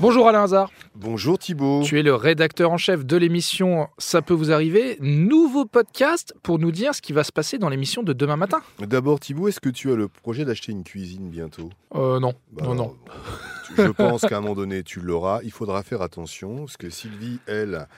Bonjour Alain Hazard. Bonjour Thibault. Tu es le rédacteur en chef de l'émission Ça peut vous arriver. Nouveau podcast pour nous dire ce qui va se passer dans l'émission de demain matin. D'abord Thibault, est-ce que tu as le projet d'acheter une cuisine bientôt? Euh, non. Bah non, alors, non. Je pense qu'à un moment donné, tu l'auras. Il faudra faire attention, parce que Sylvie, elle,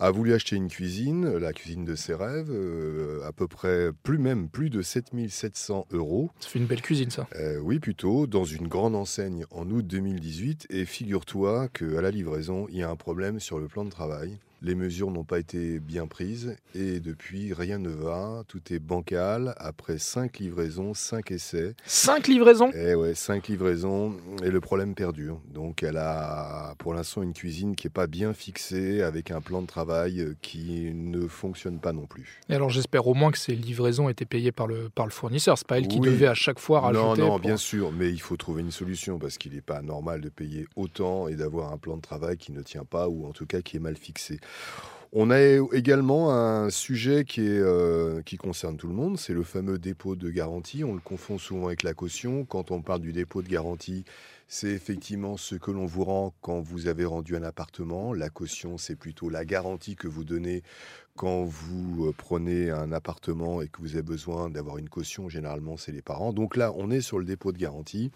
a voulu acheter une cuisine, la cuisine de ses rêves, euh, à peu près, plus même, plus de 7700 euros. Ça fait une belle cuisine, ça. Euh, oui, plutôt, dans une grande enseigne en août 2018. Et figure-toi qu'à la livraison, il y a un problème sur le plan de travail. Les mesures n'ont pas été bien prises et depuis, rien ne va. Tout est bancal. Après cinq livraisons, cinq essais. Cinq livraisons? Et ouais, cinq livraisons et le problème perdure. Donc, elle a pour l'instant une cuisine qui n'est pas bien fixée avec un plan de travail qui ne fonctionne pas non plus. Et alors j'espère au moins que ces livraisons étaient payées par le, par le fournisseur. C'est pas elle qui Oui. devait à chaque fois Non, rajouter. non, pour- bien sûr, mais il faut trouver une solution parce qu'il n'est pas normal de payer autant et d'avoir un plan de travail qui ne tient pas ou en tout cas qui est mal fixé. On a également un sujet euh, qui concerne tout le monde, c'est le fameux dépôt de garantie. On le confond souvent avec la caution. Quand on parle du dépôt de garantie, c'est effectivement ce que l'on vous rend quand vous avez rendu un appartement. La caution, c'est plutôt la garantie que vous donnez quand vous euh, prenez un appartement et que vous avez besoin d'avoir une caution. Généralement, c'est les parents. Donc là, on est sur le dépôt de garantie.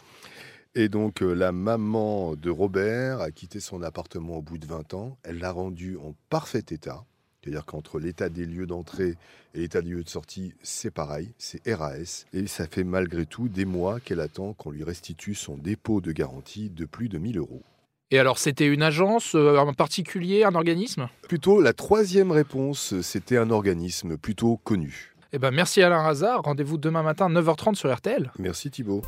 Et donc, euh, la maman de Robert a quitté son appartement au bout de 20 ans. Elle l'a rendu en parfait état. C'est-à-dire qu'entre l'état des lieux d'entrée et l'état des lieux de sortie, c'est pareil, c'est RAS. Et ça fait malgré tout des mois qu'elle attend qu'on lui restitue son dépôt de garantie de plus de 1000 euros. Et alors c'était une agence, euh, un particulier, un organisme? Plutôt, la troisième réponse, c'était un organisme plutôt connu. Eh ben merci Alain Hazard. Rendez-vous demain matin 9h30 sur RTL. Merci Thibault.